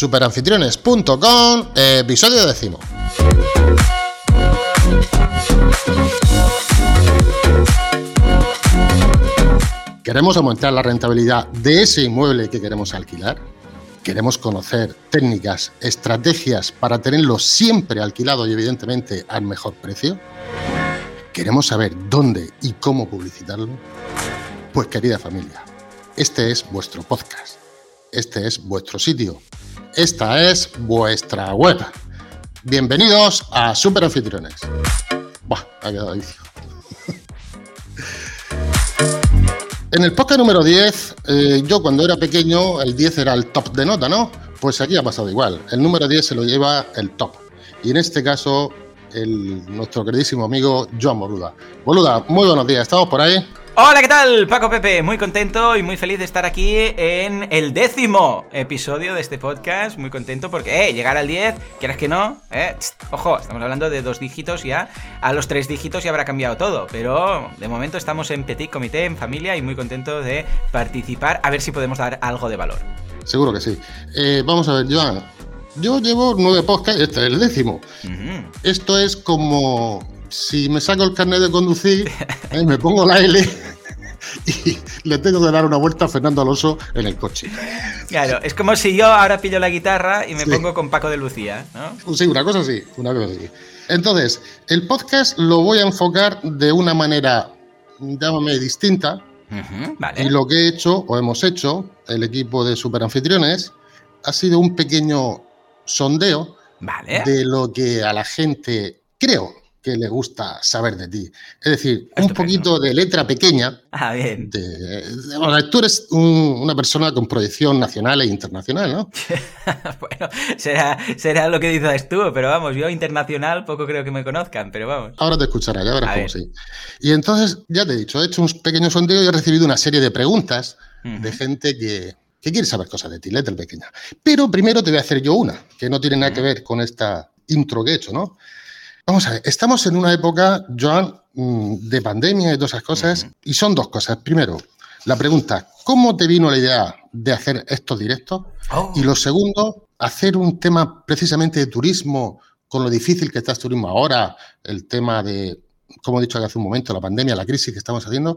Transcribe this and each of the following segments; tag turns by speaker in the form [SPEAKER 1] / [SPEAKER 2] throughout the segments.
[SPEAKER 1] superanfitriones.com, episodio décimo. ¿Queremos aumentar la rentabilidad de ese inmueble que queremos alquilar? ¿Queremos conocer técnicas, estrategias para tenerlo siempre alquilado y evidentemente al mejor precio? ¿Queremos saber dónde y cómo publicitarlo? Pues querida familia, este es vuestro podcast, este es vuestro sitio, esta es vuestra web. Bienvenidos a Super Anfitriones. Buah, ha quedado. En el podcast número 10, eh, yo cuando era pequeño, el 10 era el top de nota, ¿no? Pues aquí ha pasado igual. El número 10 se lo lleva el top. Y en este caso, nuestro queridísimo amigo Joan Boluda. Boluda, muy buenos días. ¿Estamos por ahí?
[SPEAKER 2] Hola, ¿qué tal? Paco Pepe, muy contento y muy feliz de estar aquí en el décimo episodio de este podcast. Muy contento porque, eh, llegar al 10, quieras que no, eh, ojo, estamos hablando de dos dígitos ya. A los tres dígitos ya habrá cambiado todo, pero de momento estamos en petit comité, en familia y muy contento de participar, a ver si podemos dar algo de valor.
[SPEAKER 1] Seguro que sí. Eh, vamos a ver, Joan. Yo llevo nueve podcasts, este es el décimo. Esto es como si me saco el carnet de conducir, eh, me pongo la L y le tengo que dar una vuelta a Fernando Alonso en el coche.
[SPEAKER 2] Claro, es como si yo ahora pillo la guitarra y me pongo con Paco de Lucía, ¿no?
[SPEAKER 1] Sí, una cosa así, una cosa así. Entonces, el podcast lo voy a enfocar de una manera, llámame, distinta. Y lo que he hecho, o hemos hecho, el equipo de Superanfitriones, ha sido un pequeño sondeo de lo que a la gente creo que le gusta saber de ti. Es decir, un poquito de letra pequeña.
[SPEAKER 2] Ah, bien.
[SPEAKER 1] tú eres una persona con proyección nacional e internacional, ¿no?
[SPEAKER 2] bueno, será, será lo que dices tú, pero vamos, yo internacional poco creo que me conozcan, pero vamos.
[SPEAKER 1] Ahora te escuchará, ya verás cómo sí. Y entonces, ya te he dicho, he hecho un pequeño sondeo y he recibido una serie de preguntas de gente que, que quiere saber cosas de ti, letra pequeña. Pero primero te voy a hacer yo una, que no tiene nada que ver con esta intro que he hecho, ¿no? Vamos a ver, estamos en una época, Joan, mm, de pandemia y todas esas cosas, y son dos cosas. Primero, la pregunta, ¿cómo te vino la idea de hacer estos directos? Oh. Y lo segundo, hacer un tema precisamente de turismo, con lo difícil que está el turismo ahora, el tema de, como he dicho hace un momento, la pandemia, la crisis que estamos haciendo.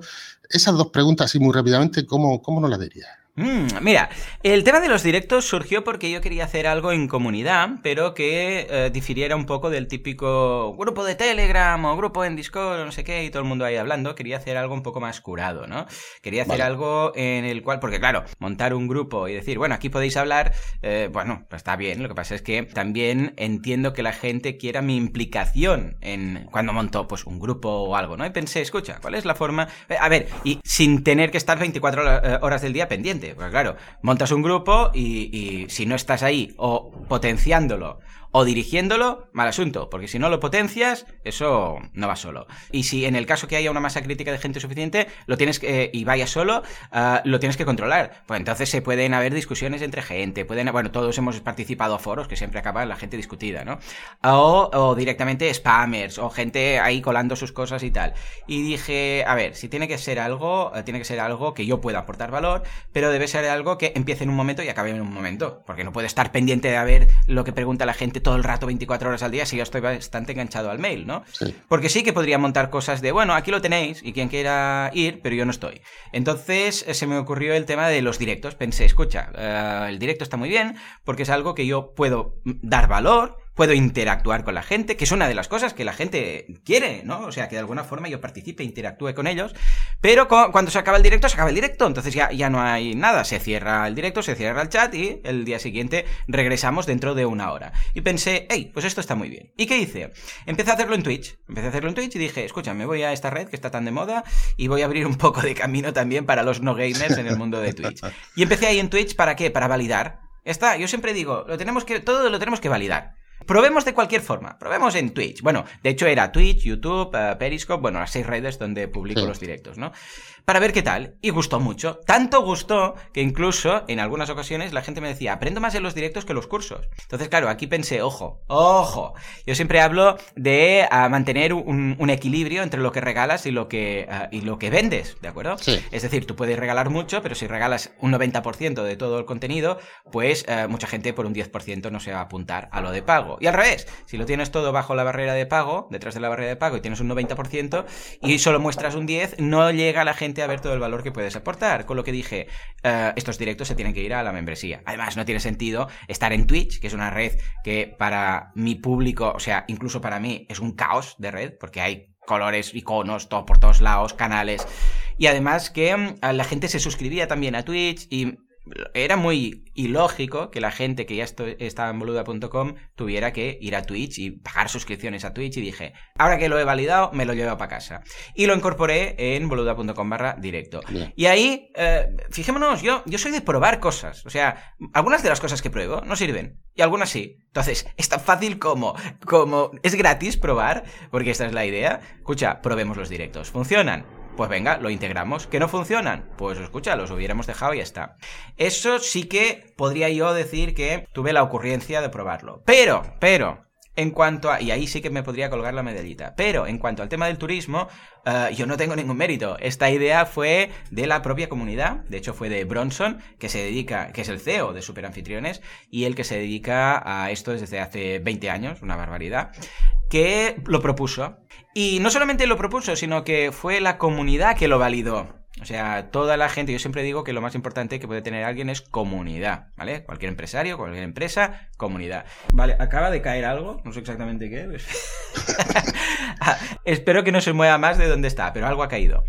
[SPEAKER 1] Esas dos preguntas, así muy rápidamente, ¿cómo, cómo nos las dirías?
[SPEAKER 2] Mm, mira, el tema de los directos surgió porque yo quería hacer algo en comunidad, pero que eh, difiriera un poco del típico grupo de Telegram o grupo en Discord, no sé qué, y todo el mundo ahí hablando. Quería hacer algo un poco más curado, ¿no? Quería hacer algo en el cual, porque claro, montar un grupo y decir, bueno, aquí podéis hablar, eh, bueno, pues está bien. Lo que pasa es que también entiendo que la gente quiera mi implicación en cuando monto pues un grupo o algo, ¿no? Y pensé, escucha, ¿cuál es la forma? Eh, a ver, y sin tener que estar 24 horas del día pendiente porque claro, montas un grupo y si no estás ahí o potenciándolo o dirigiéndolo, mal asunto, porque si no lo potencias, eso no va solo. Y si en el caso que haya una masa crítica de gente suficiente, lo tienes que, y vaya solo, ah, lo tienes que controlar. Pues entonces se pueden haber discusiones entre gente, pueden, bueno, todos hemos participado a foros que siempre acaba la gente discutida, ¿no? O, o directamente spammers, o gente ahí colando sus cosas y tal. Y dije, a ver, si tiene que ser algo, eh, tiene que ser algo que yo pueda aportar valor, pero debe ser algo que empiece en un momento y acabe en un momento, porque no puede estar pendiente de ver lo que pregunta la gente todo el rato 24 horas al día si yo estoy bastante enganchado al mail, ¿no? Porque sí que podría montar cosas de, bueno, aquí lo tenéis y quien quiera ir, pero yo no estoy. Entonces eh, se me ocurrió el tema de los directos. Pensé, escucha, eh, el directo está muy bien porque es algo que yo puedo dar valor, puedo interactuar con la gente, que es una de las cosas que la gente quiere, ¿no? O sea, que de alguna forma yo participe, interactúe con ellos, pero cuando se acaba el directo, se acaba el directo, entonces ya, ya no hay nada, se cierra el directo, se cierra el chat y el día siguiente regresamos dentro de una hora. Y pensé, hey, pues esto está muy bien. ¿Y qué hice? Empecé a hacerlo en Twitch, empecé a hacerlo en Twitch y dije, escucha, me voy a esta red que está tan de moda y voy a abrir un poco de camino también para los no gamers en el mundo de Twitch. Y empecé ahí en Twitch, ¿para qué? Para validar. Está, yo siempre digo, lo tenemos que, todo lo tenemos que validar. Probemos de cualquier forma, probemos en Twitch. Bueno, de hecho era Twitch, YouTube, eh, Periscope, bueno, las seis redes donde publico los directos, ¿no? Para ver qué tal. Y gustó mucho. Tanto gustó que incluso en algunas ocasiones la gente me decía, aprendo más en los directos que en los cursos. Entonces, claro, aquí pensé, ojo, ojo. Yo siempre hablo de ah, mantener un, equilibrio entre lo que regalas y lo que, ah, y lo que vendes, ¿de acuerdo? Es decir, tú puedes regalar mucho, pero si regalas un 90% de todo el contenido, pues eh, mucha gente por un 10% no se va a apuntar a lo de pago. Y al revés, si lo tienes todo bajo la barrera de pago, detrás de la barrera de pago y tienes un 90% y solo muestras un 10, no llega la gente a ver todo el valor que puedes aportar. Con lo que dije, eh, estos directos se tienen que ir a la membresía. Además, no tiene sentido estar en Twitch, que es una red que para mi público, o sea, incluso para mí, es un caos de red, porque hay colores, iconos, todo por todos lados, canales. Y además que mm, la gente se suscribía también a Twitch y era muy ilógico que la gente que ya estaba en boluda.com tuviera que ir a Twitch y pagar suscripciones a Twitch y dije, ahora que lo he validado, me lo llevo para casa. Y lo incorporé en boluda.com barra directo. Y ahí, eh, fijémonos, yo, yo soy de probar cosas. O sea, algunas de las cosas que pruebo no sirven y algunas sí. Entonces, es tan fácil como, como es gratis probar, porque esta es la idea. Escucha, probemos los directos. ¿Funcionan? Pues venga, lo integramos. ¿Que no funcionan? Pues escucha, los hubiéramos dejado y ya está. Eso sí que podría yo decir que tuve la ocurrencia de probarlo. Pero, pero, en cuanto a, y ahí sí que me podría colgar la medallita, pero en cuanto al tema del turismo, eh, yo no tengo ningún mérito. Esta idea fue de la propia comunidad, de hecho fue de Bronson, que se dedica, que es el CEO de Superanfitriones, y el que se dedica a esto desde hace 20 años, una barbaridad, que lo propuso. Y no solamente lo propuso, sino que fue la comunidad que lo validó. O sea, toda la gente, yo siempre digo que lo más importante que puede tener alguien es comunidad, ¿vale? Cualquier empresario, cualquier empresa, comunidad. Vale, acaba de caer algo, no sé exactamente qué. Ah, espero que no se mueva más de donde está, pero algo ha caído.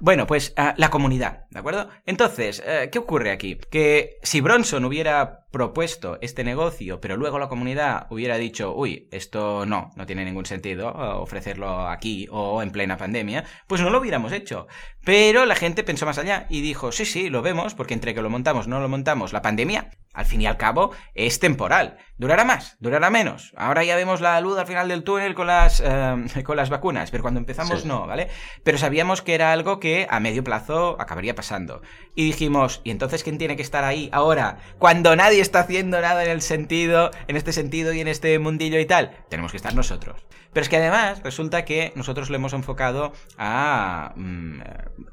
[SPEAKER 2] Bueno, pues ah, la comunidad, ¿de acuerdo? Entonces, eh, ¿qué ocurre aquí? Que si Bronson hubiera propuesto este negocio, pero luego la comunidad hubiera dicho, uy, esto no, no tiene ningún sentido eh, ofrecerlo aquí o en plena pandemia, pues no lo hubiéramos hecho. Pero la gente pensó más allá y dijo, sí, sí, lo vemos, porque entre que lo montamos, no lo montamos, la pandemia, al fin y al cabo, es temporal. Durará más, durará menos. Ahora ya vemos la luz al final del túnel con las, eh, con las vacunas, pero cuando empezamos no, ¿vale? Pero sabíamos que era algo que a medio plazo acabaría pasando. Y dijimos, ¿y entonces quién tiene que estar ahí ahora? Cuando nadie está haciendo nada en el sentido, en este sentido y en este mundillo y tal. Tenemos que estar nosotros. Pero es que además resulta que nosotros lo hemos enfocado a mm,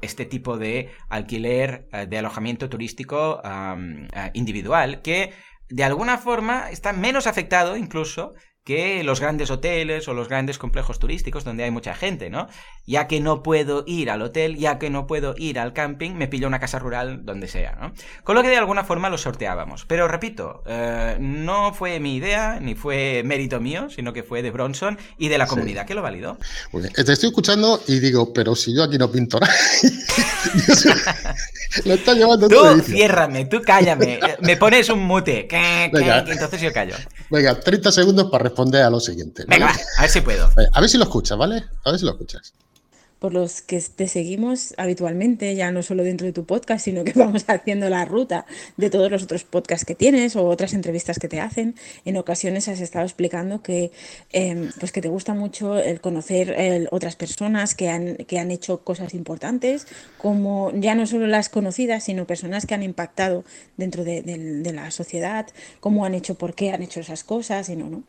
[SPEAKER 2] este tipo de alquiler eh, de alojamiento turístico eh, individual que de alguna forma está menos afectado incluso que los grandes hoteles o los grandes complejos turísticos donde hay mucha gente, ¿no? Ya que no puedo ir al hotel, ya que no puedo ir al camping, me pillo una casa rural donde sea, ¿no? Con lo que de alguna forma lo sorteábamos. Pero repito, eh, no fue mi idea, ni fue mérito mío, sino que fue de Bronson y de la comunidad que lo validó.
[SPEAKER 1] Te estoy escuchando y digo, pero si yo aquí no pinto nada.
[SPEAKER 2] lo está llevando Tú ciérrame, tú cállame. Me pones un mute. entonces yo callo.
[SPEAKER 1] Venga, 30 segundos para responder responde a lo siguiente.
[SPEAKER 2] Venga, a ver si puedo.
[SPEAKER 1] A ver si lo escuchas, ¿vale? A ver si lo escuchas
[SPEAKER 3] por los que te seguimos habitualmente, ya no solo dentro de tu podcast, sino que vamos haciendo la ruta de todos los otros podcasts que tienes o otras entrevistas que te hacen. En ocasiones has estado explicando que, em, pues que te gusta mucho el conocer otras personas que han, que han hecho cosas importantes, como ya no solo las conocidas, sino personas que han impactado dentro de, la sociedad, cómo han hecho, por qué han hecho esas cosas y no, ¿no?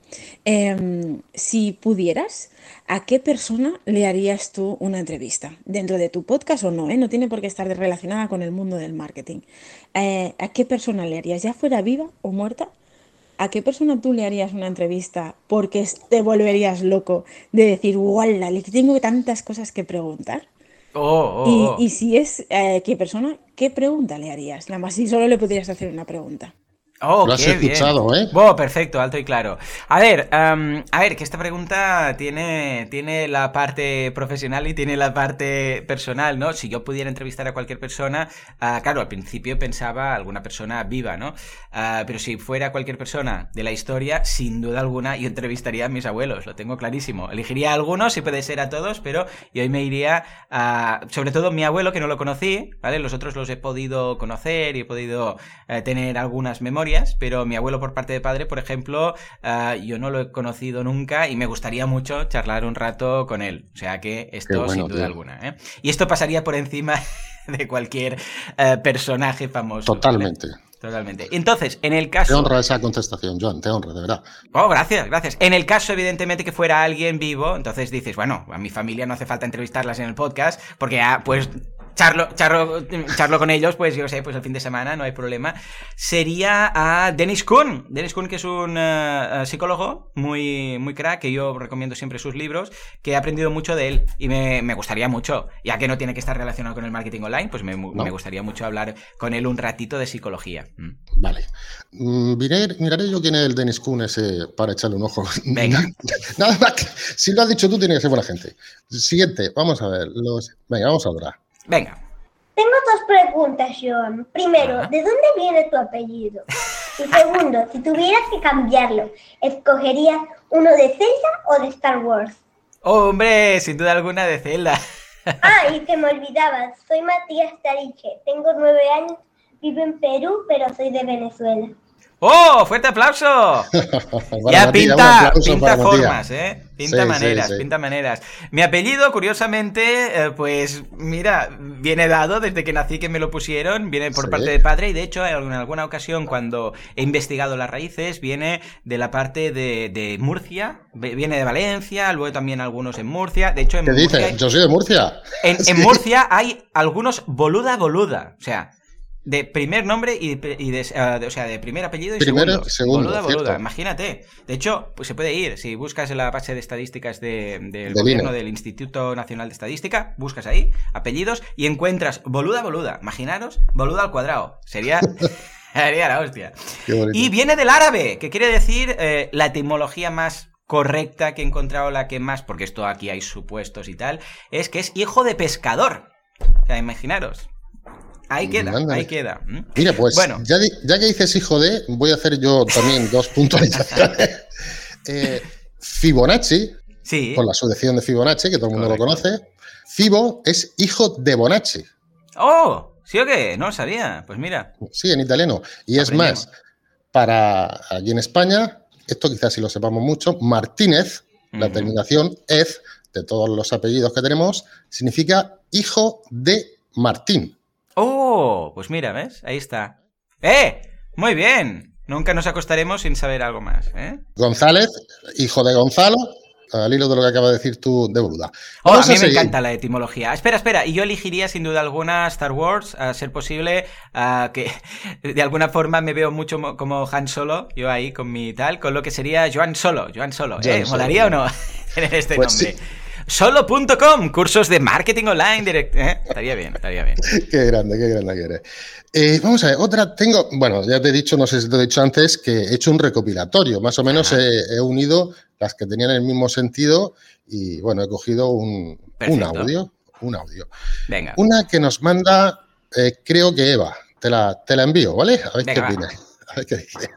[SPEAKER 3] Em, si pudieras, ¿a qué persona le harías tú una entrevista? Dentro de tu podcast o no, ¿eh? no tiene por qué estar relacionada con el mundo del marketing. Eh, ¿A qué persona le harías, ya fuera viva o muerta? ¿A qué persona tú le harías una entrevista porque te volverías loco de decir, ¡wala! Le tengo tantas cosas que preguntar.
[SPEAKER 2] Oh, oh, oh.
[SPEAKER 3] Y, si es eh, qué persona, ¿qué pregunta le harías? Nada más si solo le pudieras hacer una pregunta.
[SPEAKER 2] Oh, Lo has escuchado, ¿eh? perfecto, alto y claro. A ver, a ver, que esta pregunta tiene, tiene la parte profesional y tiene la parte personal, ¿no? Si yo pudiera entrevistar a cualquier persona, ah, claro, al principio pensaba alguna persona viva, ¿no? Ah, pero si fuera cualquier persona de la historia, sin duda alguna, yo entrevistaría a mis abuelos, lo tengo clarísimo. Elegiría a algunos, si puede ser a todos, pero yo hoy me iría a, sobre todo mi abuelo, que no lo conocí, ¿vale? Los otros los he podido conocer y he podido eh, tener algunas memorias pero mi abuelo por parte de padre, por ejemplo, ah, yo no lo he conocido nunca y me gustaría mucho charlar un rato con él. O sea que esto sin duda alguna. ¿eh? Y esto pasaría por encima de cualquier eh, personaje famoso.
[SPEAKER 1] Totalmente.
[SPEAKER 2] Totalmente. Entonces, en el caso.
[SPEAKER 1] Te honra esa contestación, John, te honra, de verdad.
[SPEAKER 2] Oh, gracias, gracias. En el caso, evidentemente, que fuera alguien vivo, entonces dices, bueno, a mi familia no hace falta entrevistarlas en el podcast, porque ya, pues, charlo, charlo, charlo con ellos, pues yo sé, pues el fin de semana, no hay problema. Sería a Dennis Kuhn. Dennis Kuhn, que es un eh, psicólogo muy, muy crack, que yo recomiendo siempre sus libros, que he aprendido mucho de él y me, me gustaría mucho, ya que no tiene que estar relacionado con el marketing online, pues me, me gustaría mucho hablar con él un ratito de psicología.
[SPEAKER 1] Mm. Vale. Mm, miraré, yo quién es el Dennis Kuhn ese para echarle un ojo.
[SPEAKER 2] Venga.
[SPEAKER 1] Nada más si lo has dicho tú, tiene que ser buena gente. Siguiente, vamos a ver. Los... Venga, vamos a hablar.
[SPEAKER 2] Venga.
[SPEAKER 4] Tengo dos preguntas, Joan. Primero, ¿de dónde viene tu apellido? Y segundo, si tuvieras que cambiarlo, ¿escogerías uno de Zelda o de Star Wars?
[SPEAKER 2] Hombre, sin duda alguna de Zelda.
[SPEAKER 4] Ah, y que me olvidaba, soy Matías Tariche, tengo nueve años, vivo en Perú, pero soy de Venezuela.
[SPEAKER 2] ¡Oh! ¡Fuerte aplauso! ya pinta, pinta formas, ¿eh? Pinta maneras, pinta maneras. Mi apellido, curiosamente, eh, pues mira, viene dado desde que nací que me lo pusieron, viene por parte de padre y de hecho en alguna ocasión cuando he investigado las raíces viene de la parte de, Murcia, viene de Valencia, luego también algunos en Murcia. De hecho, en
[SPEAKER 1] ¿Qué dices? Yo soy de Murcia.
[SPEAKER 2] En, en Murcia hay algunos boluda boluda, o sea, de primer nombre y, de, ah, o sea, de primer apellido y
[SPEAKER 1] segundo.
[SPEAKER 2] boluda, boluda. Imagínate. De hecho, pues se puede ir. Si buscas en la base de estadísticas del gobierno del Instituto Nacional de Estadística, buscas ahí apellidos y encuentras boluda, boluda. Imaginaros, boluda al cuadrado. Sería. Sería la hostia. Y viene del árabe, que quiere decir eh, la etimología más correcta que he encontrado, la que más, porque esto aquí hay supuestos y tal, es que es hijo de pescador. O sea, imaginaros. Ahí queda, ahí queda.
[SPEAKER 1] Mira, pues bueno. ya, que dices hijo de, voy a hacer yo también dos puntualizaciones. eh, Fibonacci,
[SPEAKER 2] sí.
[SPEAKER 1] con la sucesión de Fibonacci, que todo el mundo lo conoce. Fibo es hijo de Bonacci.
[SPEAKER 2] ¡Oh! ¿Sí o qué? No lo sabía. Pues mira.
[SPEAKER 1] Sí, en italiano. Y es más, para aquí en España, esto quizás si lo sepamos mucho, Martínez, la terminación ez, de todos los apellidos que tenemos, significa hijo de Martín.
[SPEAKER 2] ¡Oh! Pues mira, ¿ves? Ahí está. ¡Eh! Muy bien. Nunca nos acostaremos sin saber algo más, ¿eh?
[SPEAKER 1] González, hijo de Gonzalo, al hilo de lo que acaba de decir tú de Bruda.
[SPEAKER 2] Oh, a mí me encanta la etimología. Espera, espera, y yo elegiría sin duda alguna Star Wars, a ser posible, que de alguna forma me veo mucho como Han Solo, yo ahí con mi tal, con lo que sería Joan Solo, Joan Solo. ¿eh? ¿Molaría o no tener este pues nombre? Solo.com, cursos de marketing online direct. ¿eh? Estaría bien, estaría bien.
[SPEAKER 1] qué grande, qué grande que eres. Eh, vamos a ver, otra tengo, bueno, ya te he dicho, no sé si te he dicho antes, que he hecho un recopilatorio. Más o menos he, unido las que tenían el mismo sentido y, bueno, he cogido un, audio. Un audio.
[SPEAKER 2] Venga.
[SPEAKER 1] Una que nos manda, eh, creo que Eva. Te la, te la envío, ¿vale? A ver qué opinas. A ver qué dice.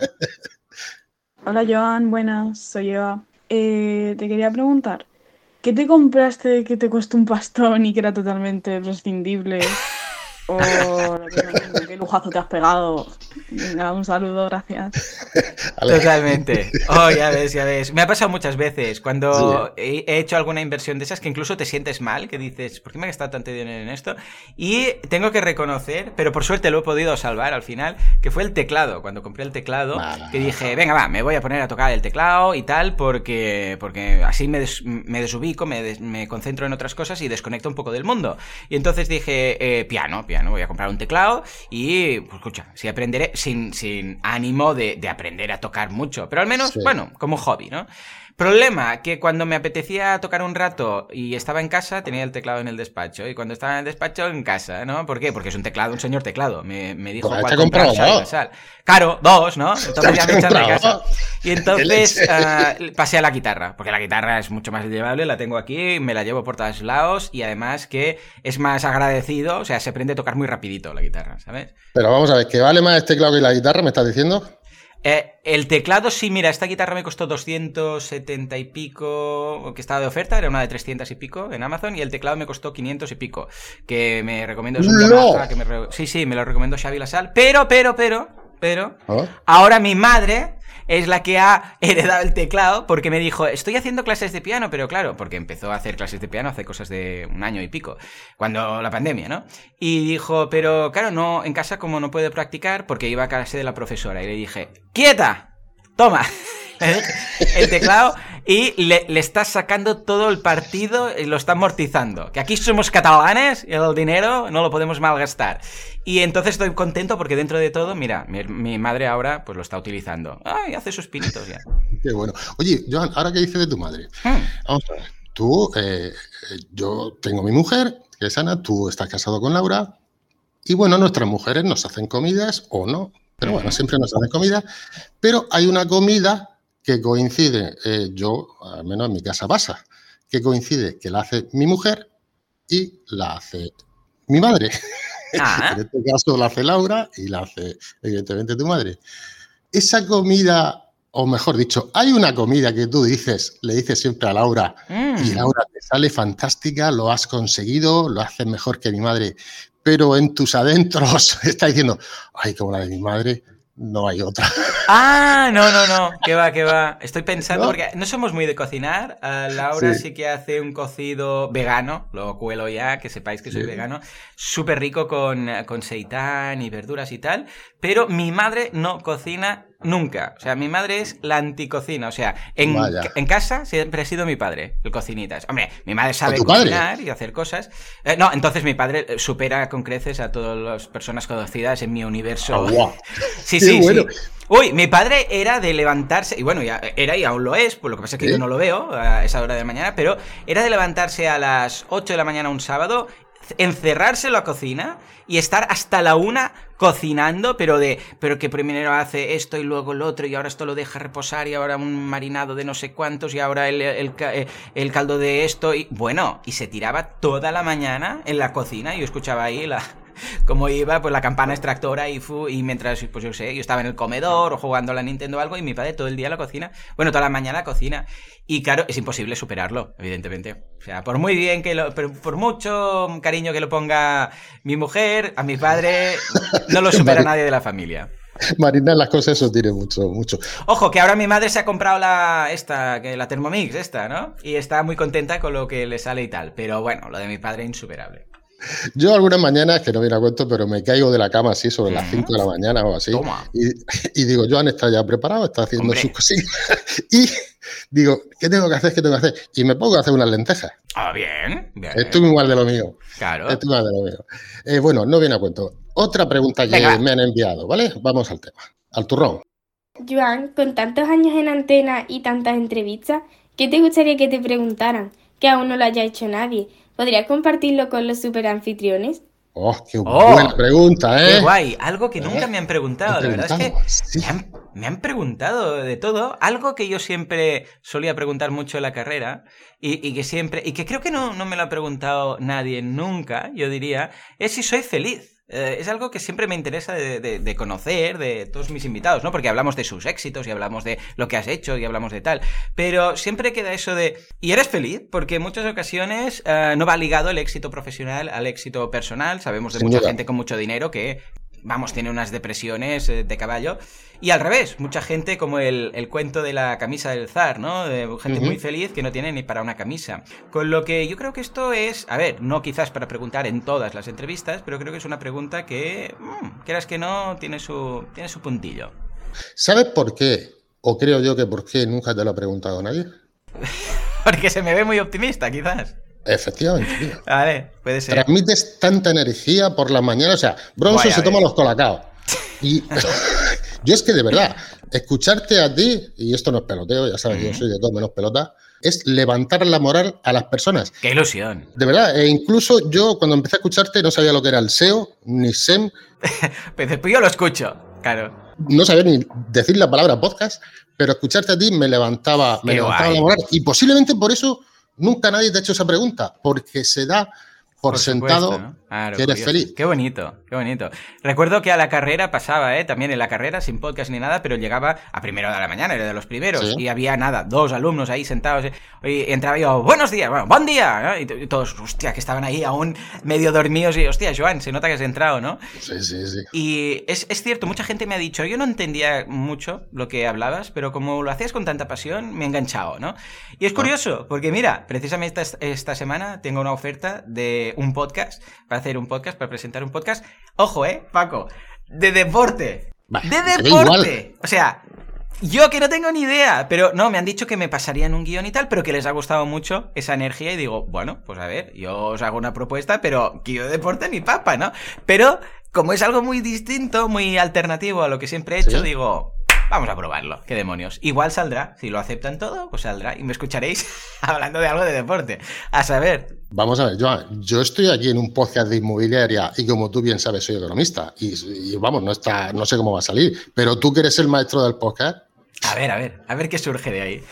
[SPEAKER 5] Hola, Joan. Buenas, soy Eva. te quería preguntar, ¿Qué te compraste que te costó un pastón y que era totalmente prescindible? O qué lujazo te has pegado. Venga, un saludo, gracias.
[SPEAKER 2] Totalmente. Oh, ya ves, ya ves. Me ha pasado muchas veces cuando he hecho alguna inversión de esas que incluso te sientes mal, que dices, ¿por qué me he gastado tanto dinero en esto? Y tengo que reconocer, pero por suerte lo he podido salvar al final, que fue el teclado. Cuando compré el teclado, que dije, venga, va, me voy a poner a tocar el teclado y tal, porque, porque así me, me desubico, me, me, concentro en otras cosas y desconecto un poco del mundo. Y entonces dije, eh, piano, piano, voy a comprar un teclado y, pues escucha, si aprenderé sin, sin ánimo de, de, aprender a tocar mucho, pero al menos, bueno, como hobby, ¿no? Problema, que cuando me apetecía tocar un rato y estaba en casa, tenía el teclado en el despacho. Y cuando estaba en el despacho, en casa, ¿no? ¿Por qué? Porque es un teclado, un señor teclado. Me, me dijo
[SPEAKER 1] cuál comprar.
[SPEAKER 2] Claro, dos, ¿no? Entonces ya me echan de casa. Y entonces uh, pasé a la guitarra, porque la guitarra es mucho más llevable, la tengo aquí, me la llevo por todos lados y además que es más agradecido, o sea, se aprende a tocar muy rapidito la guitarra, ¿sabes?
[SPEAKER 1] Pero vamos a ver, ¿que vale más el teclado que la guitarra, me estás diciendo?
[SPEAKER 2] Eh, el teclado, sí, mira, esta guitarra me costó 270 y pico, que estaba de oferta, era una de 300 y pico en Amazon, y el teclado me costó 500 y pico, que me recomiendo. Es un
[SPEAKER 1] no.
[SPEAKER 2] que me Sí, sí, me lo recomiendo Xavi Lasal, pero, pero, pero, pero oh. ahora mi madre es la que ha heredado el teclado porque me dijo, estoy haciendo clases de piano, pero claro, porque empezó a hacer clases de piano hace cosas de un año y pico, cuando la pandemia, ¿no? Y dijo, pero claro, no, en casa como no puede practicar porque iba a clase de la profesora y le dije, quieta, toma. el teclado y le, le está sacando todo el partido y lo está amortizando. Que aquí somos catalanes y el dinero no lo podemos malgastar. Y entonces estoy contento porque dentro de todo, mira, mi, madre ahora pues lo está utilizando. Ay, hace sus pinitos ya.
[SPEAKER 1] Qué bueno. Oye, Joan, ahora que dices de tu madre. Hmm. Vamos a ver. Tú, eh, yo tengo mi mujer, que es Ana, tú estás casado con Laura. Y bueno, nuestras mujeres nos hacen comidas o no, pero bueno, siempre nos hacen comida. Pero hay una comida que coincide, eh, yo, al menos en mi casa pasa, que coincide que la hace mi mujer y la hace mi madre. Ah. en este caso la hace Laura y la hace, evidentemente, tu madre. Esa comida, o mejor dicho, hay una comida que tú dices, le dices siempre a Laura, y mm. Laura te sale fantástica, lo has conseguido, lo haces mejor que mi madre, pero en tus adentros está diciendo, ay, como la de mi madre, no hay otra.
[SPEAKER 2] Ah, no, no, no, que va, que va. Estoy pensando, porque no somos muy de cocinar. Uh, Laura sí. que hace un cocido vegano, lo cuelo ya, que sepáis que soy vegano, súper rico con, con seitán y verduras y tal, pero mi madre no cocina Nunca. O sea, mi madre es la anticocina. O sea, en, en, casa siempre ha sido mi padre, el cocinitas. Hombre, mi madre sabe cocinar y hacer cosas. Eh, no, entonces mi padre eh, supera con creces a todas las personas conocidas en mi universo. Sí, sí, sí. Uy, mi padre era de levantarse, y bueno, ya era y aún lo es, por lo que pasa es que yo no lo veo a esa hora de la mañana, pero era de levantarse a las 8 de la mañana un sábado encerrarse en la cocina y estar hasta la una cocinando, pero de, pero que primero hace esto y luego lo otro y ahora esto lo deja reposar y ahora un marinado de no sé cuántos y ahora el, el, el caldo de esto y bueno, y se tiraba toda la mañana en la cocina y yo escuchaba ahí la, como iba, pues la campana extractora y, fu, y mientras, pues yo sé, yo estaba en el comedor o jugando a la Nintendo o algo y mi padre todo el día la cocina, bueno, toda la mañana cocina. Y claro, es imposible superarlo, evidentemente. O sea, por muy bien que lo, por mucho cariño que lo ponga mi mujer, a mi padre, no lo supera nadie de la familia.
[SPEAKER 1] Marinar las cosas eso tiene mucho, mucho.
[SPEAKER 2] Ojo, que ahora mi madre se ha comprado la esta, la Thermomix, esta, ¿no? Y está muy contenta con lo que le sale y tal. Pero bueno, lo de mi padre insuperable.
[SPEAKER 1] Yo algunas mañanas, que no viene a cuento, pero me caigo de la cama así sobre las 5 de la mañana o así. Y, digo, Joan está ya preparado, está haciendo sus cositas. Y digo, ¿qué tengo que hacer? ¿Qué tengo que hacer? Y me pongo a hacer unas lentejas.
[SPEAKER 2] Ah, bien. bien.
[SPEAKER 1] Estoy igual de lo mío.
[SPEAKER 2] Claro.
[SPEAKER 1] Estoy igual de lo mío. Eh, bueno, no viene a cuento. Otra pregunta que me han enviado, ¿vale? Vamos al tema. Al turrón.
[SPEAKER 6] Joan, con tantos años en antena y tantas entrevistas, ¿qué te gustaría que te preguntaran? Que aún no lo haya hecho nadie. ¿Podrías compartirlo con los super anfitriones?
[SPEAKER 1] Oh, qué oh, buena pregunta, ¿eh?
[SPEAKER 2] Qué guay. Algo que nunca me han preguntado. La verdad es que me, han, preguntado de todo. Algo que yo siempre solía preguntar mucho en la carrera y, que siempre, y que creo que no, no me lo ha preguntado nadie nunca, yo diría, es si soy feliz. Eh, es algo que siempre me interesa de, conocer de todos mis invitados, ¿no? Porque hablamos de sus éxitos y hablamos de lo que has hecho y hablamos de tal. Pero siempre queda eso de. ¿Y eres feliz? Porque en muchas ocasiones eh, no va ligado el éxito profesional al éxito personal. Sabemos de mucha gente con mucho dinero que vamos, tiene unas depresiones eh, de caballo. Y al revés, mucha gente como el, cuento de la camisa del zar, ¿no? De gente muy feliz que no tiene ni para una camisa. Con lo que yo creo que esto es, a ver, no quizás para preguntar en todas las entrevistas, pero creo que es una pregunta que, mmm, quieras que no, tiene su, tiene su puntillo.
[SPEAKER 1] ¿Sabes por qué? O creo yo que por qué nunca te lo ha preguntado nadie.
[SPEAKER 2] Porque se me ve muy optimista, quizás.
[SPEAKER 1] Efectivamente.
[SPEAKER 2] Vale, puede ser.
[SPEAKER 1] Transmites tanta energía por la mañana. O sea, Bronson se toma los colacaos. Y yo es que de verdad, escucharte a ti, y esto no es peloteo, ya sabes, yo soy de todo menos pelota, es levantar la moral a las personas.
[SPEAKER 2] ¡Qué ilusión!
[SPEAKER 1] De verdad, e incluso yo cuando empecé a escucharte no sabía lo que era el SEO, ni SEM.
[SPEAKER 2] pues yo lo escucho, claro.
[SPEAKER 1] No sabía ni decir la palabra podcast, pero escucharte a ti me levantaba, me levantaba la moral. Y posiblemente por eso Nunca nadie te ha hecho esa pregunta, porque se da por, sentado que eres feliz.
[SPEAKER 2] Qué bonito, qué bonito. Recuerdo que a la carrera pasaba, ¿eh? También en la carrera, sin podcast ni nada, pero llegaba a primero de la mañana, era de los primeros, y había nada, dos alumnos ahí sentados, ¿eh? y entraba yo, buenos días, bueno, buen día, y, todos, hostia, que estaban ahí aún medio dormidos, y hostia, Joan, se nota que has entrado, ¿no?
[SPEAKER 1] Sí, sí, sí.
[SPEAKER 2] Y es, es cierto, mucha gente me ha dicho, yo no entendía mucho lo que hablabas, pero como lo hacías con tanta pasión, me he enganchado, ¿no? Y es ah. curioso, porque mira, precisamente esta, esta semana tengo una oferta de un podcast para hacer un podcast, para presentar un podcast. Ojo, ¿eh, Paco? De deporte. de deporte. O sea, yo que no tengo ni idea, pero no, me han dicho que me pasarían un guion y tal, pero que les ha gustado mucho esa energía y digo, bueno, pues a ver, yo os hago una propuesta, pero guion de deporte ni papa, ¿no? Pero como es algo muy distinto, muy alternativo a lo que siempre he hecho, digo, Vamos a probarlo. ¿Qué demonios? Igual saldrá. Si lo aceptan todo, pues saldrá. Y me escucharéis hablando de algo de deporte. A saber.
[SPEAKER 1] Vamos a ver, Joan, yo estoy aquí en un podcast de inmobiliaria y como tú bien sabes, soy economista. Y, vamos, no está, no sé cómo va a salir. Pero tú que eres el maestro del podcast.
[SPEAKER 2] A ver, a ver, a ver qué surge de ahí.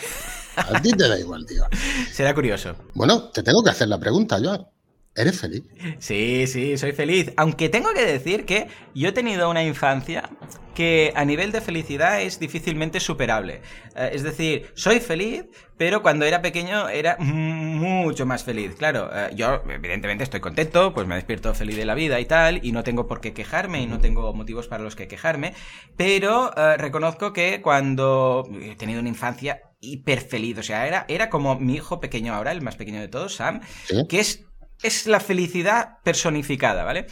[SPEAKER 1] A ti te da igual, tío.
[SPEAKER 2] Será curioso.
[SPEAKER 1] Bueno, te tengo que hacer la pregunta, Joan. ¿Eres feliz?
[SPEAKER 2] Sí, sí, soy feliz. Aunque tengo que decir que yo he tenido una infancia que a nivel de felicidad es difícilmente superable. Eh, es decir, soy feliz, pero cuando era pequeño era mucho más feliz. Claro, eh, yo evidentemente estoy contento, pues me despierto feliz de la vida y tal, y no tengo por qué quejarme y no tengo motivos para los que quejarme, pero eh, reconozco que cuando he tenido una infancia hiper feliz, o sea, era, era como mi hijo pequeño ahora, el más pequeño de todos, Sam, que es es la felicidad personificada, ¿vale?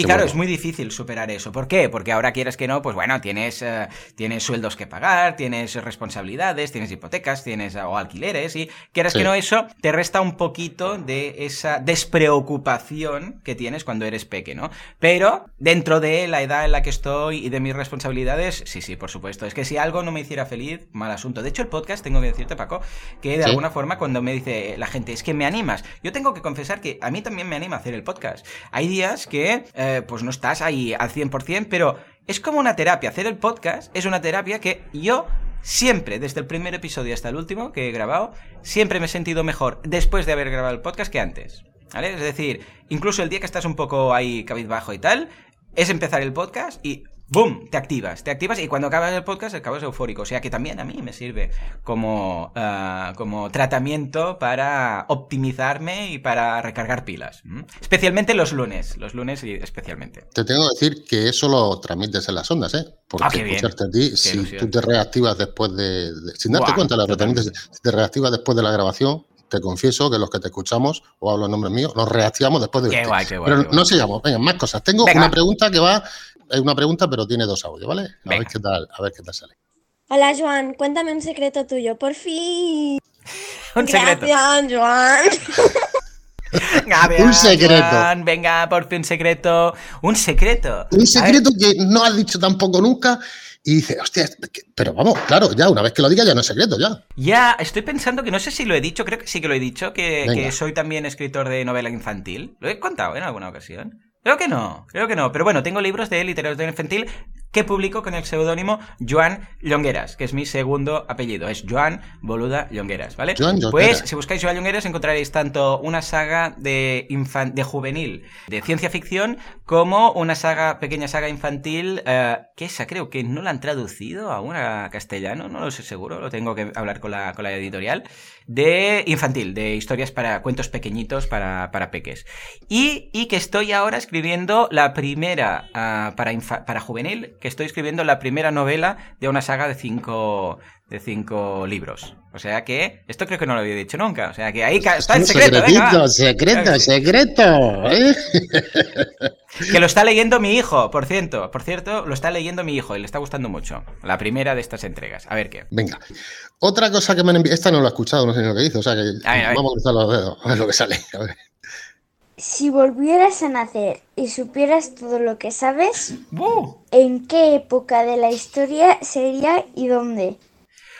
[SPEAKER 2] Y claro, es muy difícil superar eso. ¿Por qué? Porque ahora quieres que no, pues bueno, tienes, eh, tienes sueldos que pagar, tienes responsabilidades, tienes hipotecas, tienes o alquileres y quieres que no eso te resta un poquito de esa despreocupación que tienes cuando eres pequeño, Pero dentro de la edad en la que estoy y de mis responsabilidades, sí, sí, por supuesto. Es que si algo no me hiciera feliz, mal asunto. De hecho, el podcast, tengo que decirte, Paco, que de alguna forma cuando me dice la gente, es que me animas, yo tengo que confesar que a mí también me anima hacer el podcast. Hay días que eh, pues no estás ahí al 100%, pero es como una terapia. Hacer el podcast es una terapia que yo siempre, desde el primer episodio hasta el último que he grabado, siempre me he sentido mejor después de haber grabado el podcast que antes. ¿Vale? Es decir, incluso el día que estás un poco ahí cabizbajo y tal, es empezar el podcast y ¡Bum! Te activas, te activas y cuando acabas el podcast acabas eufórico. O sea que también a mí me sirve como, ah, como tratamiento para optimizarme y para recargar pilas. Especialmente los lunes, los lunes y especialmente.
[SPEAKER 1] Te tengo que decir que eso lo transmites en las ondas, ¿eh? Porque ah, escucharte a ti, si tú te reactivas después de... sin darte cuenta, la si te reactivas después de la grabación, te confieso que los que te escuchamos, o hablo en nombre mío, nos reactivamos después de... Qué guay, qué guay, Pero no sigamos, venga, más cosas. Tengo una pregunta que va es una pregunta, pero tiene dos audios, ¿vale? A ver qué tal, a ver qué tal sale.
[SPEAKER 7] Hola, Joan, cuéntame un secreto tuyo, por fin.
[SPEAKER 2] un secreto.
[SPEAKER 7] Gracias, Joan.
[SPEAKER 1] un secreto.
[SPEAKER 2] venga, por fin un secreto. Un secreto.
[SPEAKER 1] Un secreto que no has dicho tampoco nunca. Y dice, hostia, pero vamos, claro, ya una vez que lo diga ya no es secreto, ya.
[SPEAKER 2] Ya, estoy pensando que no sé si lo he dicho, creo que sí que lo he dicho, que, que soy también escritor de novela infantil. ¿Lo he contado en alguna ocasión? Creo que no, creo que no. Pero bueno, tengo libros de literatura infantil que publico con el seudónimo Joan Llongueras, que es mi segundo apellido. Es Joan Boluda Llongueras, ¿vale? pues si buscáis Joan Llongueras encontraréis tanto una saga de, de juvenil, de ciencia ficción, como una saga, pequeña saga infantil, eh, que esa creo que no la han traducido aún a castellano, no lo sé seguro, lo tengo que hablar con la, con la editorial, de infantil, de historias para cuentos pequeñitos para, para peques. Y, y que estoy ahora escribiendo la primera uh, para, para juvenil, que estoy escribiendo la primera novela de una saga de cinco, de cinco libros. O sea que, esto creo que no lo había dicho nunca. O sea que ahí está el secreto.
[SPEAKER 1] Secreto, secreto, secreto. ¿eh?
[SPEAKER 2] Que lo está leyendo mi hijo, por cierto. Por cierto, lo está leyendo mi hijo y le está gustando mucho. La primera de estas entregas. A ver qué.
[SPEAKER 1] Venga. Otra cosa que me han enviado. Esta no lo he escuchado, no sé lo que dice. O sea que vamos a cruzar los dedos. A ver lo que sale. A ver.
[SPEAKER 7] Si volvieras a nacer y supieras todo lo que sabes, ¿en qué época de la historia sería y dónde?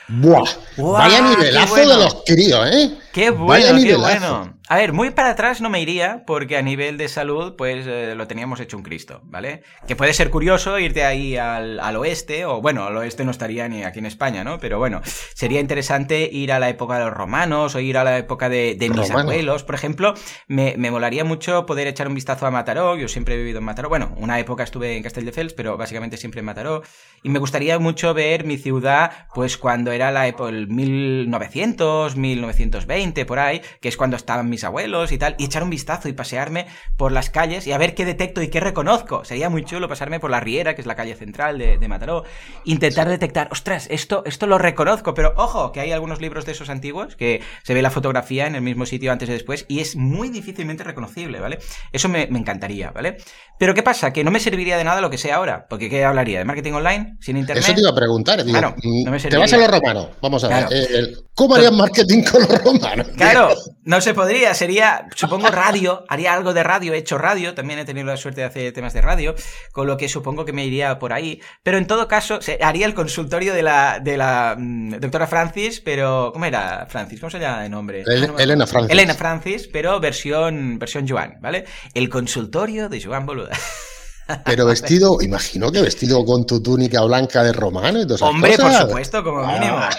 [SPEAKER 1] Buah, vaya nivelazo de los críos, ¿eh?
[SPEAKER 2] Qué bueno, qué bueno. A ver, muy para atrás no me iría, porque a nivel de salud, pues eh, lo teníamos hecho un Cristo, ¿vale? Que puede ser curioso irte ahí al, oeste, o bueno, al oeste no estaría ni aquí en España, ¿no? Pero bueno, sería interesante ir a la época de los romanos, o ir a la época de, mis abuelos, por ejemplo. Me, me, molaría mucho poder echar un vistazo a Mataró, yo siempre he vivido en Mataró. Bueno, una época estuve en Castelldefels, pero básicamente siempre en Mataró. Y me gustaría mucho ver mi ciudad, pues cuando era la época, el 1900, 1920, por ahí, que es cuando estaban mis abuelos y tal, y echar un vistazo y pasearme por las calles y a ver qué detecto y qué reconozco. Sería muy chulo pasarme por la Riera, que es la calle central de, Mataró, intentar detectar, ostras, esto, esto lo reconozco, pero ojo, que hay algunos libros de esos antiguos que se ve la fotografía en el mismo sitio antes y después y es muy difícilmente reconocible, ¿vale? Eso me, encantaría, ¿vale? Pero ¿qué pasa? Que no me serviría de nada lo que sé ahora, porque ¿qué hablaría? ¿De marketing online? ¿Sin internet?
[SPEAKER 1] Eso te iba a preguntar, digo, mm, te vas a los romanos, vamos a ver, eh, ¿cómo harías marketing con los romanos?
[SPEAKER 2] Claro, no se podría, sería, supongo, radio, haría algo de radio, he hecho radio, también he tenido la suerte de hacer temas de radio, con lo que supongo que me iría por ahí. Pero en todo caso, haría el consultorio de la, de la mm, doctora Francis, pero, ¿cómo era Francis? ¿Cómo se llama de nombre?
[SPEAKER 1] Elena Francis.
[SPEAKER 2] Elena Francis, pero versión, versión Joan, ¿vale? El consultorio de Joan Boluda.
[SPEAKER 1] Pero vestido, imagino que vestido con tu túnica blanca de romano y todas
[SPEAKER 2] Hombre, por supuesto, como mínimo. Ah.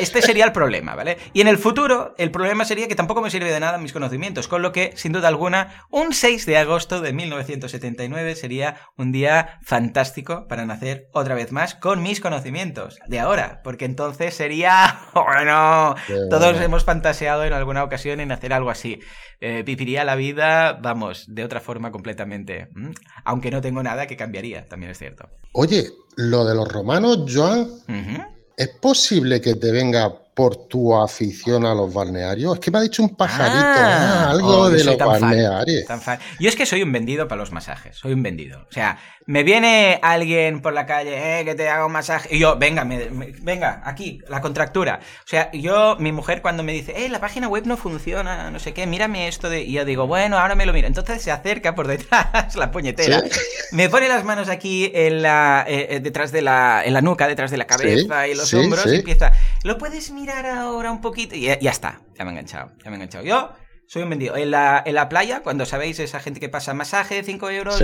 [SPEAKER 2] este sería el problema, ¿vale? Y en el futuro, el problema sería que tampoco me sirve de nada mis conocimientos, con lo que, sin duda alguna, un 6 de agosto de 1979 sería un día fantástico para nacer otra vez más con mis conocimientos de ahora, porque entonces sería, bueno, todos hemos fantaseado en alguna ocasión en hacer algo así. Eh, viviría la vida, vamos, de otra forma completamente. Aunque no tengo nada que cambiaría, también es cierto.
[SPEAKER 1] Oye, lo de los romanos, Joan, ¿es posible que te venga por tu afición a los balnearios? Es que me ha dicho un pajarito, ah, algo oh, de los balnearios.
[SPEAKER 2] yo es que soy un vendido para los masajes, soy un vendido. O sea, me viene alguien por la calle, eh, que te haga un masaje, y yo, venga, venga, aquí, la contractura. O sea, yo, mi mujer cuando me dice, eh, la página web no funciona, no sé qué, mírame esto de... Y yo digo, bueno, ahora me lo miro. Entonces se acerca por detrás, la puñetera, me pone las manos aquí en la, eh, eh, detrás de la, en la nuca, detrás de la cabeza y los hombros, y empieza, ¿lo puedes mirar ahora un poquito? Y ya, ya está, ya me he enganchado, ya me he enganchado. Yo soy un vendido. En la, en la playa, cuando sabéis esa gente que pasa masaje, 5 euros,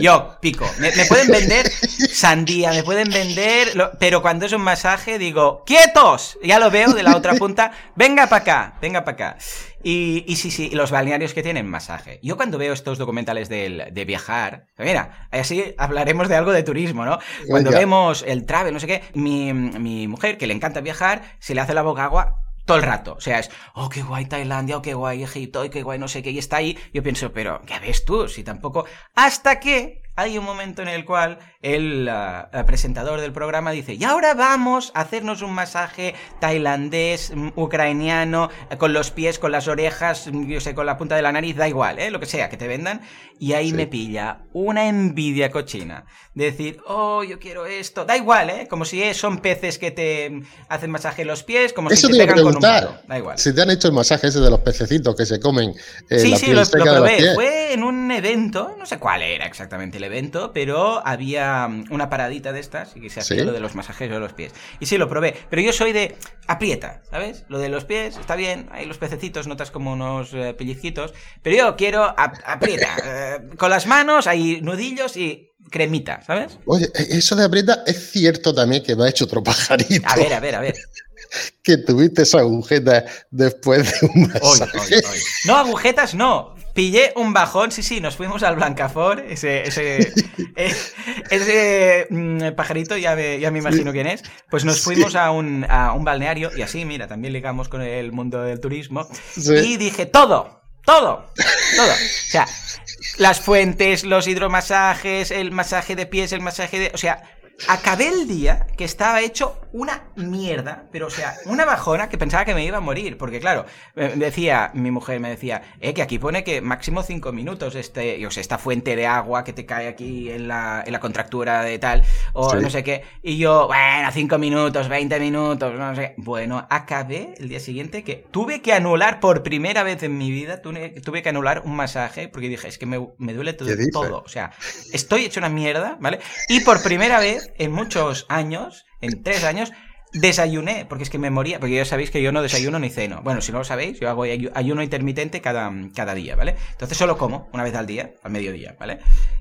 [SPEAKER 2] yo pico. Me, pueden vender sandía, me pueden vender, pero cuando es un masaje digo, ¡quietos! Ya lo veo de la otra punta, venga para acá, venga para acá. Y, y sí, sí, los balnearios que tienen masaje. Yo cuando veo estos documentales de, de viajar, mira, así hablaremos de algo de turismo, ¿no? Cuando vemos el travel, no sé qué, mi, mi mujer, que le encanta viajar, se le hace la boca agua todo el rato. O sea, es, oh, qué guay Tailandia, oh, qué guay Egipto, oh, qué guay no sé qué, y está ahí. Yo pienso, pero, ¿qué ves tú? Si tampoco. Hasta que hay un momento en el cual el, uh, presentador del programa dice, y ahora vamos a hacernos un masaje tailandés, mm, ucraniano, eh, con los pies, con las orejas, mm, yo sé, con la punta de la nariz, da igual, ¿eh? lo que sea, que te vendan. Y ahí me pilla una envidia cochina. De decir, oh, yo quiero esto. Da igual, ¿eh? Como si son peces que te mm, hacen masaje en los pies, como si te, pegan con un palo. Da igual.
[SPEAKER 1] Si te han hecho el masaje ese de los pececitos que se comen.
[SPEAKER 2] Eh, sí, sí, lo, probé. Fue en un evento, no sé cuál era exactamente evento, pero había mm, una paradita de estas y que se hacía lo de los masajes de los pies. Y sí, lo probé. Pero yo soy de aprieta, ¿sabes? Lo de los pies está bien, ahí los pececitos notas como unos eh, pellizquitos, pero yo quiero aprieta. Eh, con las manos, hay nudillos y cremita, ¿sabes?
[SPEAKER 1] Oye, e-, eso de aprieta es cierto también que me ha hecho otro pajarito.
[SPEAKER 2] A ver, a ver, a ver.
[SPEAKER 1] que tuviste esa agujeta después de un masaje.
[SPEAKER 2] No, agujetas no pillé un bajón, sí, sí, nos fuimos al Blancafor, ese, ese, eh, ese mm, pajarito, ya me, ya me imagino quién es, pues nos fuimos a, un, a un balneario y así, mira, también ligamos con el mundo del turismo. Y dije, todo, todo, todo. O sea, las fuentes, los hidromasajes, el masaje de pies, el masaje de... O sea, acabé el día que estaba hecho una mierda, pero o sea, una bajona que pensaba que me iba a morir, porque claro, me decía, mi mujer me decía, eh, que aquí pone que máximo cinco minutos este, yo sé, esta fuente de agua que te cae aquí en la, en la contractura de tal, o no sé qué, y yo, bueno, cinco minutos, 20 minutos, no sé, bueno, acabé el día siguiente que tuve que anular por primera vez en mi vida, tuve, tuve que anular un masaje, porque dije, es que me, me duele todo, todo, o sea, estoy hecho una mierda, ¿vale? Y por primera vez en muchos años, en tres años, desayuné, porque es que me moría, porque ya sabéis que yo no desayuno ni ceno. Bueno, si no lo sabéis, yo hago ayuno intermitente cada, cada día, ¿vale? Entonces solo como una vez al día, al mediodía, ¿vale?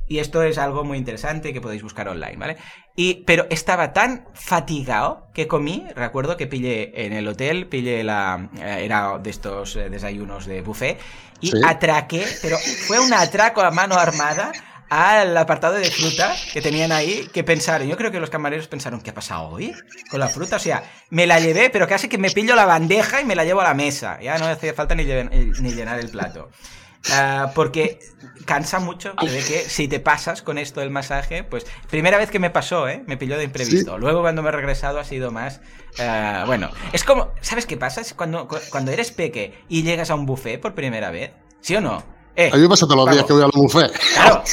[SPEAKER 2] Y esto es algo muy interesante que podéis buscar online, ¿vale? Y, pero estaba tan fatigado que comí, recuerdo que pillé en el hotel, pillé la... Eh, era de estos eh, desayunos de buffet, y atraqué, pero fue un atraco a mano armada al apartado de fruta que tenían ahí, que pensaron, yo creo que los camareros pensaron, ¿qué ha pasado hoy con la fruta? O sea, me la llevé, pero casi que me pillo la bandeja y me la llevo a la mesa. Ya no hacía falta ni, llenar el plato. Ah, porque cansa mucho de que si te pasas con esto del masaje, pues primera vez que me pasó, ¿eh? me pilló de imprevisto. Luego cuando me he regresado ha sido más... Ah, bueno, es como, ¿sabes qué pasa? Es cuando, cuando eres peque y llegas a un buffet por primera vez, ¿sí o no?
[SPEAKER 1] Eh, a mí me pasa todos los días que voy al buffet. Claro.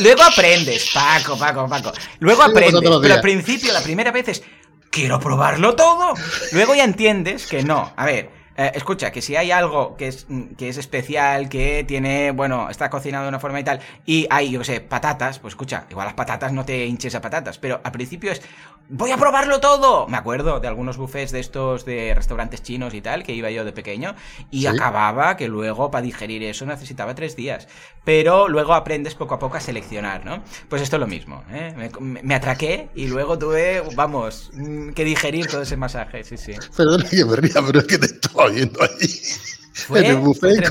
[SPEAKER 2] Luego aprendes, Paco, Paco, Paco. Luego aprendes. Pero al principio, la primera vez es, quiero probarlo todo. Luego ya entiendes que no. A ver, eh, escucha, que si hay algo que es, que es especial, que tiene, bueno, está cocinado de una forma y tal, y hay, yo qué sé, patatas, pues escucha, igual las patatas no te hinches a patatas, pero al principio es, voy a probarlo todo. Me acuerdo de algunos buffets de estos de restaurantes chinos y tal, que iba yo de pequeño, y acababa que luego para digerir eso necesitaba tres días. Pero luego aprendes poco a poco a seleccionar, ¿no? Pues esto es lo mismo, ¿eh? Me, atraqué y luego tuve, vamos, mm, que digerir todo ese masaje, sí, sí.
[SPEAKER 1] Perdona que me ría, pero es que te estaba viendo allí.
[SPEAKER 2] En el buffet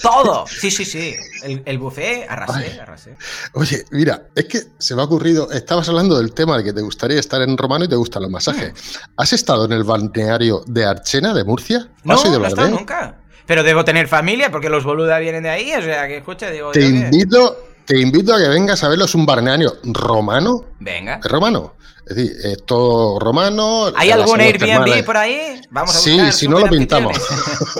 [SPEAKER 2] Todo. Sí, sí, sí. El, el buffet arrasé, arrasé.
[SPEAKER 1] Oye, mira, es que se me ha ocurrido. Estabas hablando del tema de que te gustaría estar en Romano y te gustan los masajes. Mm. ¿Has estado en el balneario de Archena, de Murcia?
[SPEAKER 2] No, no he estado nunca. Pero debo tener familia porque los boludas vienen de ahí. O sea, que escucha, digo.
[SPEAKER 1] Te invito. Te invito a que vengas a verlo, es un balneario romano.
[SPEAKER 2] Venga.
[SPEAKER 1] ¿Es romano? Es decir, es todo romano.
[SPEAKER 2] ¿Hay algún Airbnb por ahí? Vamos a
[SPEAKER 1] Sí, si no lo pintamos.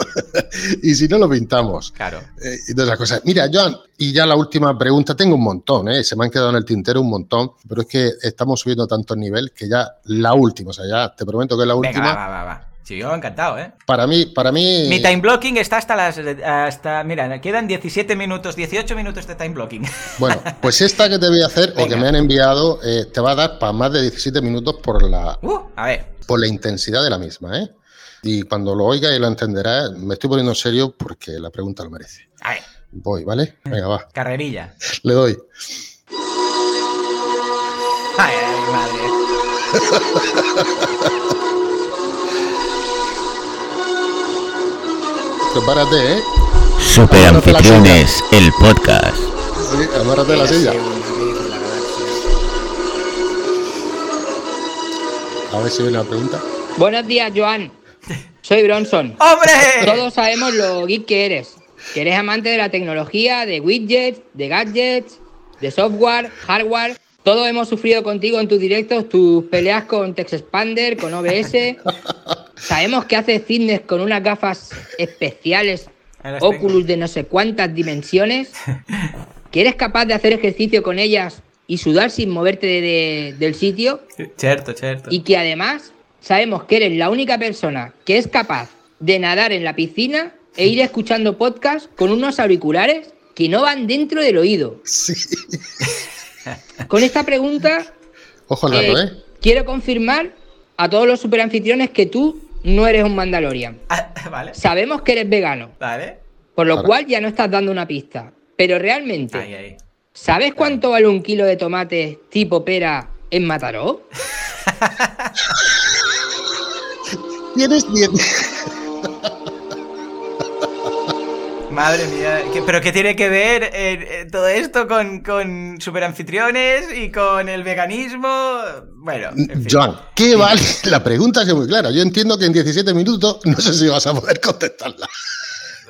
[SPEAKER 1] y si no lo pintamos.
[SPEAKER 2] Claro.
[SPEAKER 1] Eh, y todas esas cosas. Mira, Joan, y ya la última pregunta, tengo un montón, ¿eh? se me han quedado en el tintero un montón, pero es que estamos subiendo tanto el nivel que ya la última, o sea, ya te prometo que es la última.
[SPEAKER 2] va, va, va. Sí, yo encantado, ¿eh?
[SPEAKER 1] Para mí, para mí.
[SPEAKER 2] Mi time blocking está hasta las. Hasta. Mira, quedan 17 minutos, 18 minutos de time blocking.
[SPEAKER 1] Bueno, pues esta que te voy a hacer, o que me han enviado, eh, te va a dar para más de 17 minutos por la.
[SPEAKER 2] Uh, a ver.
[SPEAKER 1] Por la intensidad de la misma, ¿eh? Y cuando lo oiga y lo entenderá, me estoy poniendo en serio porque la pregunta lo merece.
[SPEAKER 2] A ver.
[SPEAKER 1] Voy, ¿vale? Venga, va.
[SPEAKER 2] Carrerilla.
[SPEAKER 1] Le doy.
[SPEAKER 2] Ay, ay, madre.
[SPEAKER 1] Prepárate, ¿eh?
[SPEAKER 8] Super Anfitriones, el podcast.
[SPEAKER 1] Sí, amárrate la silla. A ver si viene la pregunta.
[SPEAKER 9] Buenos días, Joan. Soy Bronson.
[SPEAKER 2] ¡Hombre!
[SPEAKER 9] Todos sabemos lo geek que eres. Que eres amante de la tecnología, de widgets, de gadgets, de software, hardware. Todos hemos sufrido contigo en tus directos tus peleas con TextExpander, con OBS. Sabemos que haces fitness con unas gafas especiales, Oculus de no sé cuántas dimensiones. Que eres capaz de hacer ejercicio con ellas y sudar sin moverte del sitio.
[SPEAKER 2] Cierto, cierto.
[SPEAKER 9] Y que además sabemos que eres la única persona que es capaz de nadar en la piscina e ir escuchando podcast con unos auriculares que no van dentro del oído.
[SPEAKER 1] Sí.
[SPEAKER 9] Con esta pregunta,
[SPEAKER 1] Ojo eh, ¿eh?
[SPEAKER 9] quiero confirmar a todos los superanfitriones que tú no eres un Mandalorian.
[SPEAKER 2] Ah, vale.
[SPEAKER 9] Sabemos que eres vegano.
[SPEAKER 2] Vale.
[SPEAKER 9] Por lo cual ya no estás dando una pista. Pero realmente, ¿sabes cuánto vale un kilo de tomate tipo pera en Mataró?
[SPEAKER 1] Tienes bien.
[SPEAKER 2] Madre mía, ¿pero qué tiene que ver eh, eh, todo esto con, con superanfitriones y con el veganismo? Bueno,
[SPEAKER 1] en Joan, ¿qué vale? La pregunta es muy clara. Yo entiendo que en 17 minutos no sé si vas a poder contestarla.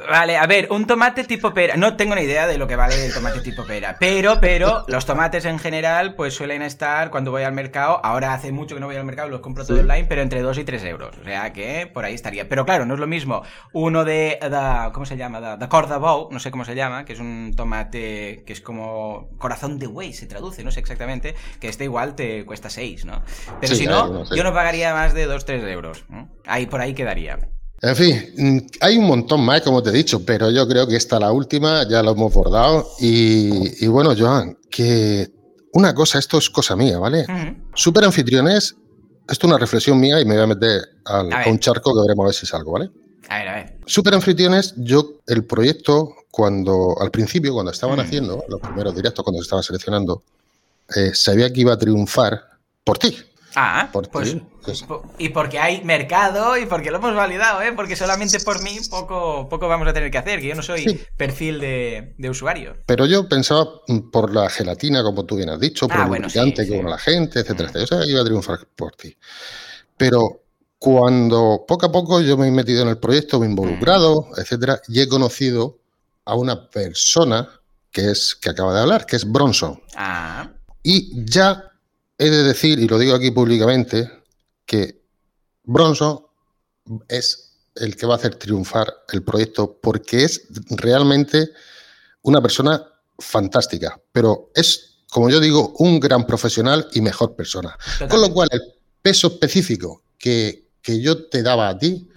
[SPEAKER 2] Vale, a ver, un tomate tipo pera. No tengo ni idea de lo que vale el tomate tipo pera. Pero, pero, los tomates en general, pues suelen estar cuando voy al mercado. Ahora hace mucho que no voy al mercado, los compro todo online, pero entre 2 y 3 euros. O sea que por ahí estaría. Pero claro, no es lo mismo uno de. ¿Cómo se llama? De Cordabou, no sé cómo se llama, que es un tomate que es como corazón de buey, se traduce, no sé exactamente. Que este igual te cuesta 6, ¿no? Pero si no, yo no pagaría más de 2-3 euros. Ahí por ahí quedaría.
[SPEAKER 1] En fin, hay un montón más, como te he dicho, pero yo creo que esta la última, ya lo hemos bordado. Y, bueno, Joan, que una cosa, esto es cosa mía, ¿vale? Super anfitriones esto es una reflexión mía y me voy a meter a un charco que veremos a ver si salgo, ¿vale?
[SPEAKER 2] A ver, a ver.
[SPEAKER 1] Super Anfitriones, yo el proyecto, cuando al principio, cuando estaban mm. haciendo los primeros directos, cuando se estaba seleccionando, eh, sabía que iba a triunfar por ti.
[SPEAKER 2] Ah, por pues, pues, y porque hay mercado y porque lo hemos validado, ¿eh? Porque solamente por mí poco, poco vamos a tener que hacer, que yo no soy perfil de, usuario.
[SPEAKER 1] Pero yo pensaba por la gelatina, como tú bien has dicho, por ah, el bueno, que sí. la gente, etcétera, mm. etcétera. O sea, iba a triunfar por ti. Pero cuando poco a poco yo me he metido en el proyecto, me he involucrado, mm. etcétera, y he conocido a una persona que es que acaba de hablar, que es Bronson.
[SPEAKER 2] Ah.
[SPEAKER 1] Y ya he de decir, y lo digo aquí públicamente, que Bronson es el que va a hacer triunfar el proyecto porque es realmente una persona fantástica, pero es, como yo digo, un gran profesional y mejor persona. Con lo cual, el peso específico que, yo te daba a ti,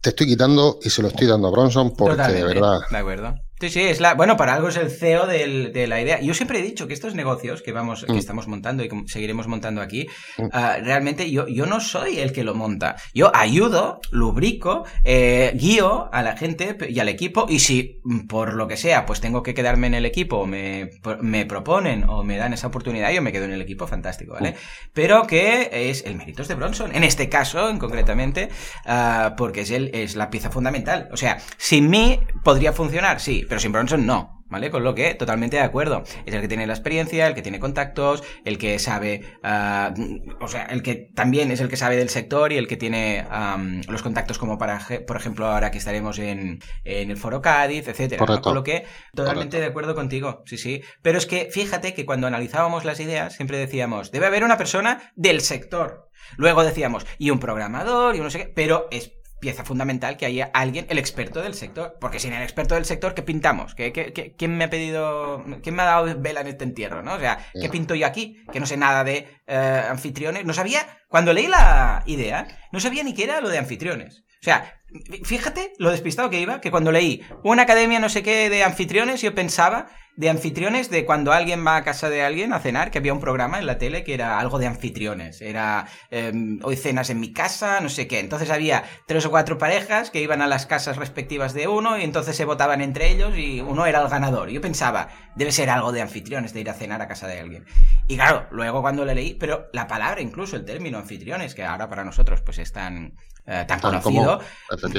[SPEAKER 1] te estoy quitando y se lo estoy dando a Bronson porque de verdad.
[SPEAKER 2] De acuerdo. Sí, sí, es la. Bueno, para algo es el CEO de la idea. Yo siempre he dicho que estos negocios que vamos, que mm. estamos montando y seguiremos montando aquí, mm. ah, realmente yo, yo no soy el que lo monta. Yo ayudo, lubrico, eh, guío a la gente y al equipo, y si por lo que sea, pues tengo que quedarme en el equipo, me, me proponen o me dan esa oportunidad, yo me quedo en el equipo, fantástico, ¿vale? Mm. Pero que es el mérito de Bronson, en este caso, en concretamente, ah, porque es, el, es la pieza fundamental. O sea, sin mí podría funcionar, sí, pero sin Bronson no. ¿Vale? Con lo que totalmente de acuerdo. Es el que tiene la experiencia, el que tiene contactos, el que sabe, ah, o sea, el que también es el que sabe del sector y el que tiene los contactos como para, por ejemplo, ahora que estaremos en, el foro Cádiz, etcétera. Con lo que totalmente de acuerdo contigo, sí, sí. Pero es que fíjate que cuando analizábamos las ideas siempre decíamos, debe haber una persona del sector. Luego decíamos, y un programador, y no sé qué, pero es pieza fundamental que haya alguien, el experto del sector. Porque sin el experto del sector, ¿qué pintamos? ¿Qué, quién me ha pedido, quién me ha dado vela en este entierro? ¿no? O sea, ¿qué pinto yo aquí? Que no sé nada de eh, anfitriones. No sabía, cuando leí la idea, no sabía ni qué era lo de anfitriones. O sea, fíjate lo despistado que iba, que cuando leí una academia no sé qué de anfitriones, yo pensaba de anfitriones de cuando alguien va a casa de alguien a cenar, que había un programa en la tele que era algo de anfitriones. Era em, hoy cenas en mi casa, no sé qué. Entonces había tres o cuatro parejas que iban a las casas respectivas de uno y entonces se votaban entre ellos y uno era el ganador. Yo pensaba, debe ser algo de anfitriones, de ir a cenar a casa de alguien. Y claro, luego cuando le leí, pero la palabra, incluso el término anfitriones, que ahora para nosotros pues es tan, eh, tan conocido,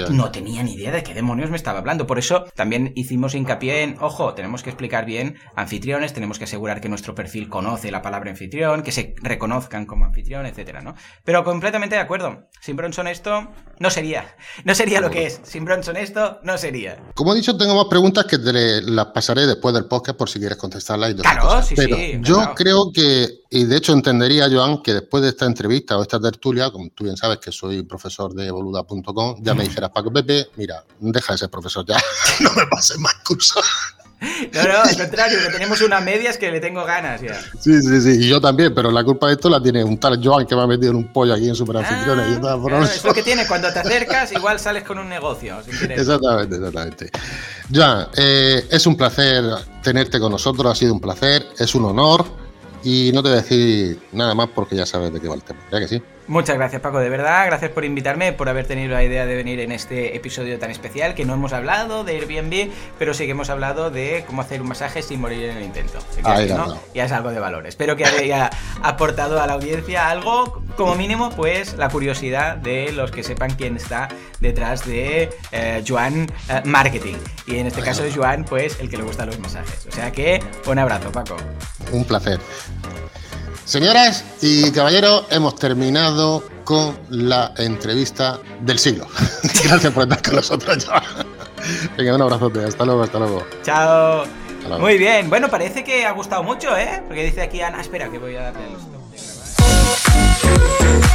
[SPEAKER 2] no tenía ni idea de qué demonios me estaba hablando. Por eso también hicimos hincapié en, ojo, tenemos que explicar bien anfitriones, tenemos que asegurar que nuestro perfil conoce la palabra anfitrión, que se reconozcan como anfitrión, etcétera, ¿no? Pero completamente de acuerdo. Sin Bronson esto no sería. No sería lo que es. Sin Bronson esto no sería.
[SPEAKER 1] Como he dicho, tengo más preguntas que te las pasaré después del podcast por si quieres contestarlas.
[SPEAKER 2] Y claro, sí,
[SPEAKER 1] Pero
[SPEAKER 2] sí.
[SPEAKER 1] Yo creo que, y de hecho entendería, Joan, que después de esta entrevista o esta tertulia, como tú bien sabes que soy profesor de boluda.com, ya me dijeras, Paco Pepe, mira, deja de ser profesor ya, no me pases más cursos.
[SPEAKER 2] No, no, al contrario, que tenemos una media es que le tengo ganas ya.
[SPEAKER 1] Sí, sí, sí, y yo también, pero la culpa de esto la tiene un tal Joan que me ha metido en un pollo aquí en Super Anfitriones.
[SPEAKER 2] Ah, es lo que tiene, cuando te acercas, igual sales con un negocio.
[SPEAKER 1] Exactamente, exactamente. Joan, eh, es un placer tenerte con nosotros, ha sido un placer, es un honor, y no te voy a decir nada más porque ya sabes de qué va el tema, ¿ya que sí?
[SPEAKER 2] Muchas gracias Paco, de verdad, gracias por invitarme, por haber tenido la idea de venir en este episodio tan especial, que no hemos hablado de Airbnb, pero sí que hemos hablado de cómo hacer un masaje sin morir en el intento. Ya es algo de valor. Espero que haya aportado a la audiencia algo, como mínimo, pues la curiosidad de los que sepan quién está detrás de eh, Joan eh, Marketing. Y en este caso de Joan, pues el que le gusta los masajes. O sea que, un abrazo Paco.
[SPEAKER 1] Un placer. Señoras y caballeros, hemos terminado con la entrevista del siglo. Gracias por estar con nosotros. Venga, un abrazote. Hasta luego, hasta luego.
[SPEAKER 2] Chao. Muy bien. Bueno, parece que ha gustado mucho, ¿eh? Porque dice aquí Ana, espera, que voy a darle el